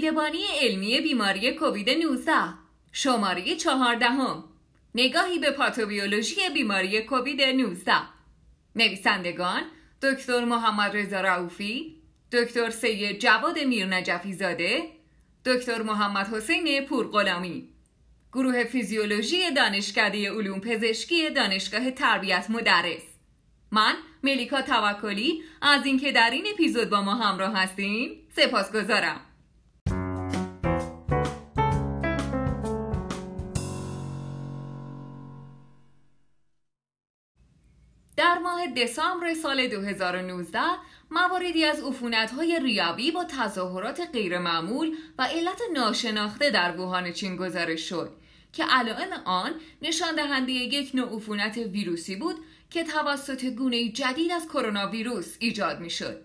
دیدبانی علمی بیماری کووید 19 شماره چهاردهم. نگاهی به پاتوبیولوژی بیماری کووید 19 نویسندگان دکتر محمد رضا رعوفی دکتر سید جواد میرنجفی زاده دکتر محمد حسین پورغلامی. گروه فیزیولوژی دانشکده علوم پزشکی دانشگاه تربیت مدرس. من ملیکا توکلی از اینکه در این اپیزود با ما همراه هستین سپاسگزارم. ماه دسامبر سال 2019 مواردی از های ریاوی با تظاهرات غیرمعمول و علت ناشناخته در ووهان چین گزارش شد که علائم آن نشان دهنده یک نوع عفونت ویروسی بود که توسط گونه جدید از کرونا ویروس ایجاد می شد.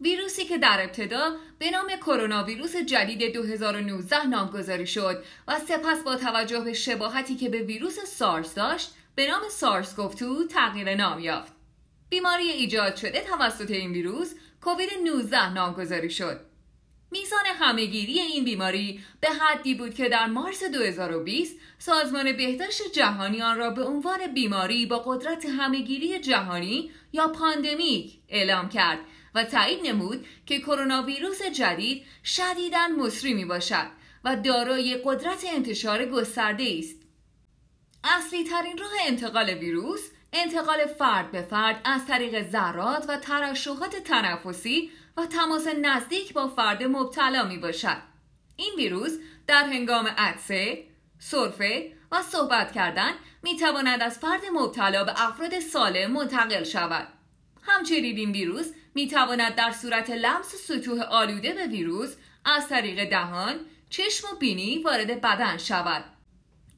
ویروسی که در ابتدا به نام کرونا ویروس جدید 2019 نامگذاری شد و سپس با توجه به شباهتی که به ویروس سارس داشت به نام سارس گفتو تغییر نام یافت. بیماری ایجاد شده توسط این ویروس کووید 19 نامگذاری شد. میزان همهگیری این بیماری به حدی بود که در مارس 2020 سازمان بهداشت جهانی آن را به عنوان بیماری با قدرت همهگیری جهانی یا پاندمیک اعلام کرد و تایید نمود که کرونا ویروس جدید شدیداً مصری می باشد و دارای قدرت انتشار گسترده است. اصلی ترین راه انتقال ویروس انتقال فرد به فرد از طریق ذرات و ترشحات تنفسی و تماس نزدیک با فرد مبتلا می باشد. این ویروس در هنگام عدسه، سرفه و صحبت کردن می تواند از فرد مبتلا به افراد سالم منتقل شود. همچنین این ویروس می تواند در صورت لمس سطوح آلوده به ویروس از طریق دهان، چشم و بینی وارد بدن شود.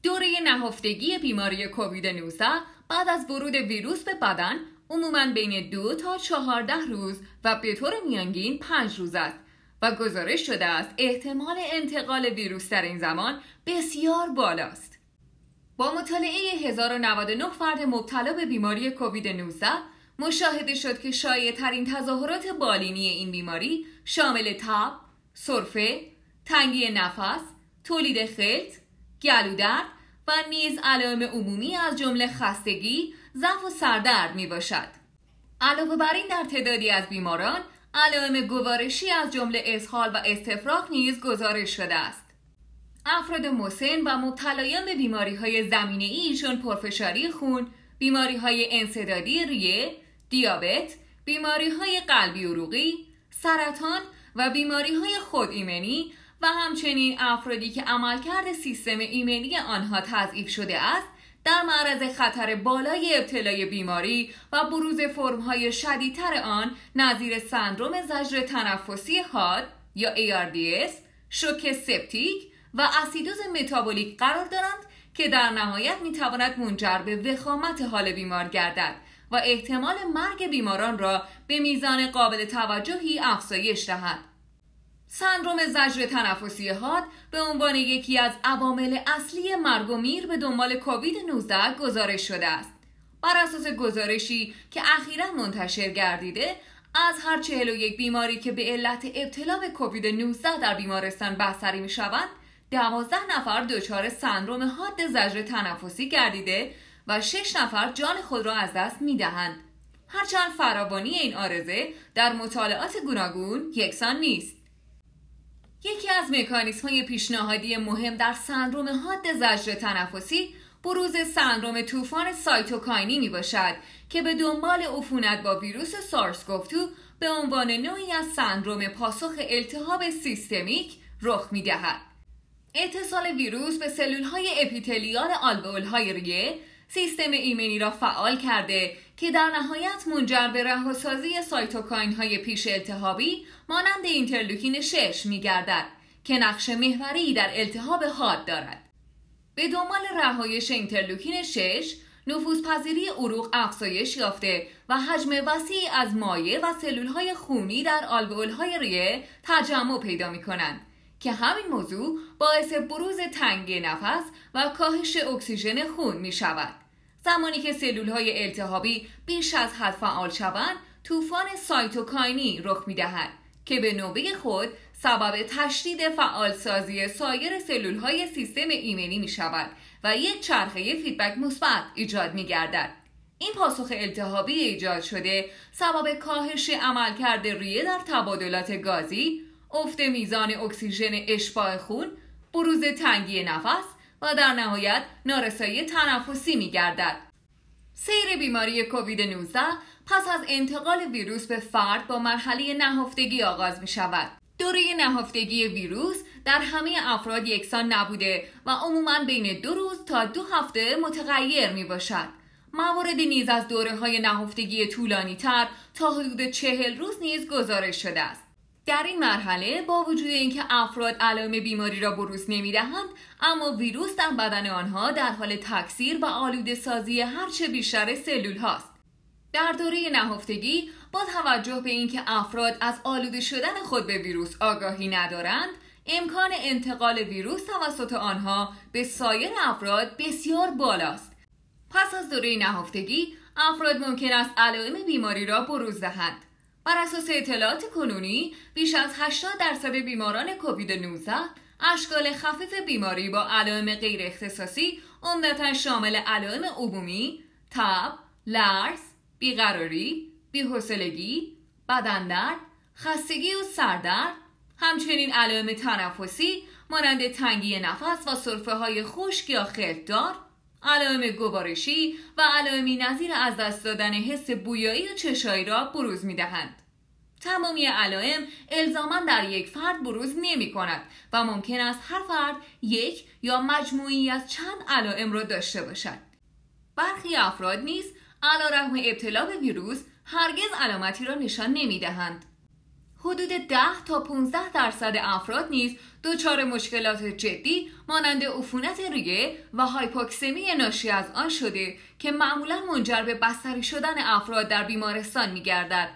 دوره نهفتگی بیماری کووید 19 بعد از ورود ویروس به بدن عموما بین دو تا چهارده روز و به طور میانگین پنج روز است و گزارش شده است احتمال انتقال ویروس در این زمان بسیار بالاست. با مطالعه 1099 فرد مبتلا به بیماری کووید 19 مشاهده شد که شایع ترین تظاهرات بالینی این بیماری شامل تب، سرفه، تنگی نفس، تولید خلط، گلودرد و نیز علائم عمومی از جمله خستگی، ضعف و سردرد می باشد. علاوه بر این در تعدادی از بیماران علائم گوارشی از جمله اسهال و استفراغ نیز گزارش شده است. افراد مسن و مبتلایان به بیماری های زمینه ای چون پرفشاری خون، بیماری های انصدادی ریه، دیابت، بیماری های قلبی عروقی، سرطان و بیماری های خود ایمنی و همچنین افرادی که عملکرد سیستم ایمنی آنها تضعیف شده است در معرض خطر بالای ابتلای بیماری و بروز فرمهای شدیدتر آن نظیر سندروم زجر تنفسی حاد یا ARDS، شوک سپتیک و اسیدوز متابولیک قرار دارند که در نهایت می‌تواند منجر به وخامت حال بیمار گردد و احتمال مرگ بیماران را به میزان قابل توجهی افزایش دهد. سندروم زجر تنفسی حاد به عنوان یکی از عوامل اصلی مرگ و میر به دنبال کووید 19 گزارش شده است. بر اساس گزارشی که اخیرا منتشر گردیده از هر 41 بیماری که به علت ابتلا به کووید 19 در بیمارستان بستری می شوند 12 نفر دچار سندروم حاد زجر تنفسی گردیده و 6 نفر جان خود را از دست می دهند. هرچند فراوانی این آرزه در مطالعات گوناگون یکسان نیست. یکی از مکانیسم های پیشنهادی مهم در سندروم حاد زجر تنفسی بروز سندروم طوفان سایتوکاینی می باشد که به دنبال عفونت با ویروس سارس گفتو به عنوان نوعی از سندروم پاسخ التهاب سیستمیک رخ می دهد. اتصال ویروس به سلول های اپیتلیال آلوئول های ریه سیستم ایمنی را فعال کرده که در نهایت منجر به رهاسازی سایتوکاین های پیش التهابی مانند اینترلوکین 6 می گردد که نقش محوری در التهاب حاد دارد. به دنبال رهایش اینترلوکین 6 نفوذپذیری عروق افزایش یافته و حجم وسیعی از مایع و سلول های خونی در آلوئول های ریه تجمع پیدا می کنند که همین موضوع باعث بروز تنگی نفس و کاهش اکسیژن خون می شود. زمانی که سلول های التهابی بیش از حد فعال شوند طوفان سایتوکاینی رخ می دهد که به نوبه خود سبب تشدید فعالسازی سایر سلول های سیستم ایمنی می شود و یک چرخه فیدبک مثبت ایجاد می گردد. این پاسخ التهابی ایجاد شده سبب کاهش عملکرد ریه در تبادلات گازی، افت میزان اکسیژن اشباع خون، بروز تنگی نفس و در نهایت نارسایی تنفسی می گردد. سیر بیماری کووید 19 پس از انتقال ویروس به فرد با مرحله نهفتگی آغاز می شود. دوره نهفتگی ویروس در همه افراد یکسان نبوده و عموما بین دو روز تا دو هفته متغیر می باشد. موارد نیز از دوره های نهفتگی طولانی تر تا حدود چهل روز نیز گزارش شده است. در این مرحله با وجود اینکه افراد علائم بیماری را بروز نمی‌دهند اما ویروس در بدن آنها در حال تکثیر و آلوده سازی هرچه بیشتر سلول هاست. در دوره نهفتگی با توجه به اینکه افراد از آلوده شدن خود به ویروس آگاهی ندارند امکان انتقال ویروس توسط آنها به سایر افراد بسیار بالاست. پس از دوره نهفتگی افراد ممکن است علائم بیماری را بروز دهند. بر اساس اطلاعات کنونی بیش از 80 درصد بیماران کووید 19 اشکال خفیف بیماری با علائم غیر اختصاصی عمدتا شامل علائم عمومی، تب، لرز، بیقراری، بیحوصلگی، بدندرد، خستگی و سردرد، همچنین علائم تنفسی مانند تنگی نفس و صرفه های خشک یا خلطدار علائم گوارشی و علائمی نظیر از دست دادن حس بویایی و چشایی را بروز می دهند. تمامی علائم الزاما در یک فرد بروز نمی کند و ممکن است هر فرد یک یا مجموعی از چند علائم را داشته باشد. برخی افراد نیز علا رحم ابتلا به ویروس هرگز علامتی را نشان نمی دهند. حدود 10 تا 15 درصد افراد نیز دچار مشکلات جدی مانند عفونت ریه و هایپوکسمی ناشی از آن شده که معمولا منجر به بستری شدن افراد در بیمارستان میگردد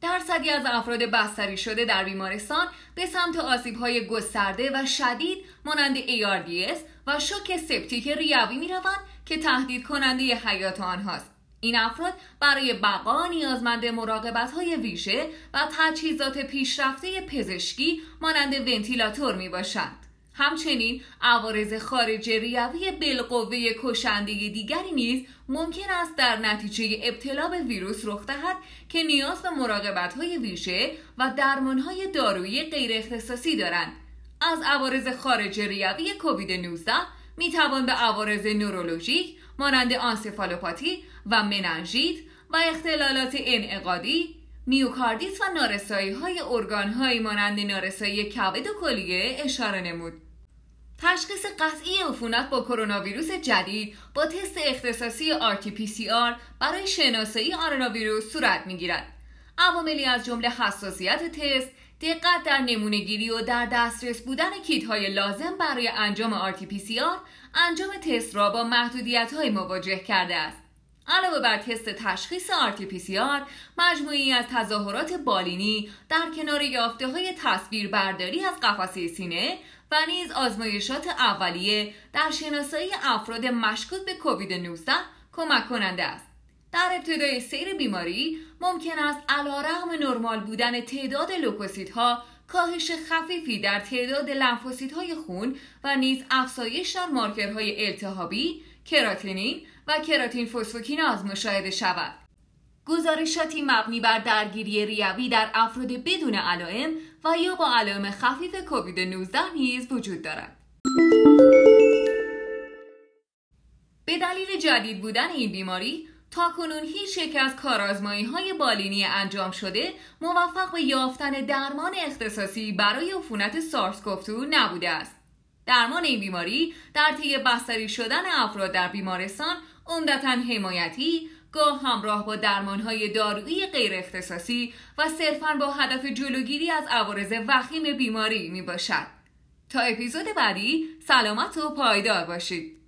درصدی از افراد بستری شده در بیمارستان به سمت های گسترده و شدید مانند ARDS و شوک سپتیک ریوی می روند که تهدید کننده حیات آنهاست. این افراد برای بقا نیازمند مراقبت های ویژه و تجهیزات پیشرفته پزشکی مانند ونتیلاتور می باشند. همچنین عوارض خارج ریوی بالقوه کشنده دیگری نیز ممکن است در نتیجه ابتلا به ویروس رخ دهد که نیاز به مراقبت های ویژه و درمان های دارویی غیر اختصاصی دارند. از عوارض خارج ریوی کووید 19 می توان به عوارض نورولوژیک مانند آنسفالوپاتی و مننژیت و اختلالات انعقادی میوکاردیت و نارسایی های ارگان های مانند نارسایی کبد و کلیه اشاره نمود. تشخیص قطعی عفونت با کرونا ویروس جدید با تست اختصاصی RT-PCR برای شناسایی آن ویروس صورت می‌گیرد. عواملی از جمله حساسیت تست، دقت در نمونهگیری و در دسترس بودن کیت های لازم برای انجام RT-PCR انجام تست را با محدودیت های مواجه کرده است. علاوه بر تست تشخیص RT-PCR مجموعی از تظاهرات بالینی در کنار یافته های تصویر برداری از قفسه سینه و نیز آزمایشات اولیه در شناسایی افراد مشکوک به کووید 19 کمک کننده است. در ابتدای سیر بیماری ممکن است علیرغم نرمال بودن تعداد ها کاهش خفیفی در تعداد های خون و نیز افزایش در مارکرهای التهابی، کراتینین و کراتین فسفوکیناز مشاهده شود. گزارشاتی مبنی بر درگیری ریوی در افراد بدون علائم و یا با علائم خفیف کووید 19 نیز وجود دارد. به دلیل جدید بودن این بیماری تا کنون هیچ یک از کارآزمایی های بالینی انجام شده موفق به یافتن درمان اختصاصی برای عفونت سارس-کوف-2 نبوده است. درمان این بیماری در طی بستری شدن افراد در بیمارستان عمدتا حمایتی گاه همراه با درمانهای دارویی غیر اختصاصی و صرفا با هدف جلوگیری از عوارض وخیم بیماری می باشد. تا اپیزود بعدی سلامت و پایدار باشید.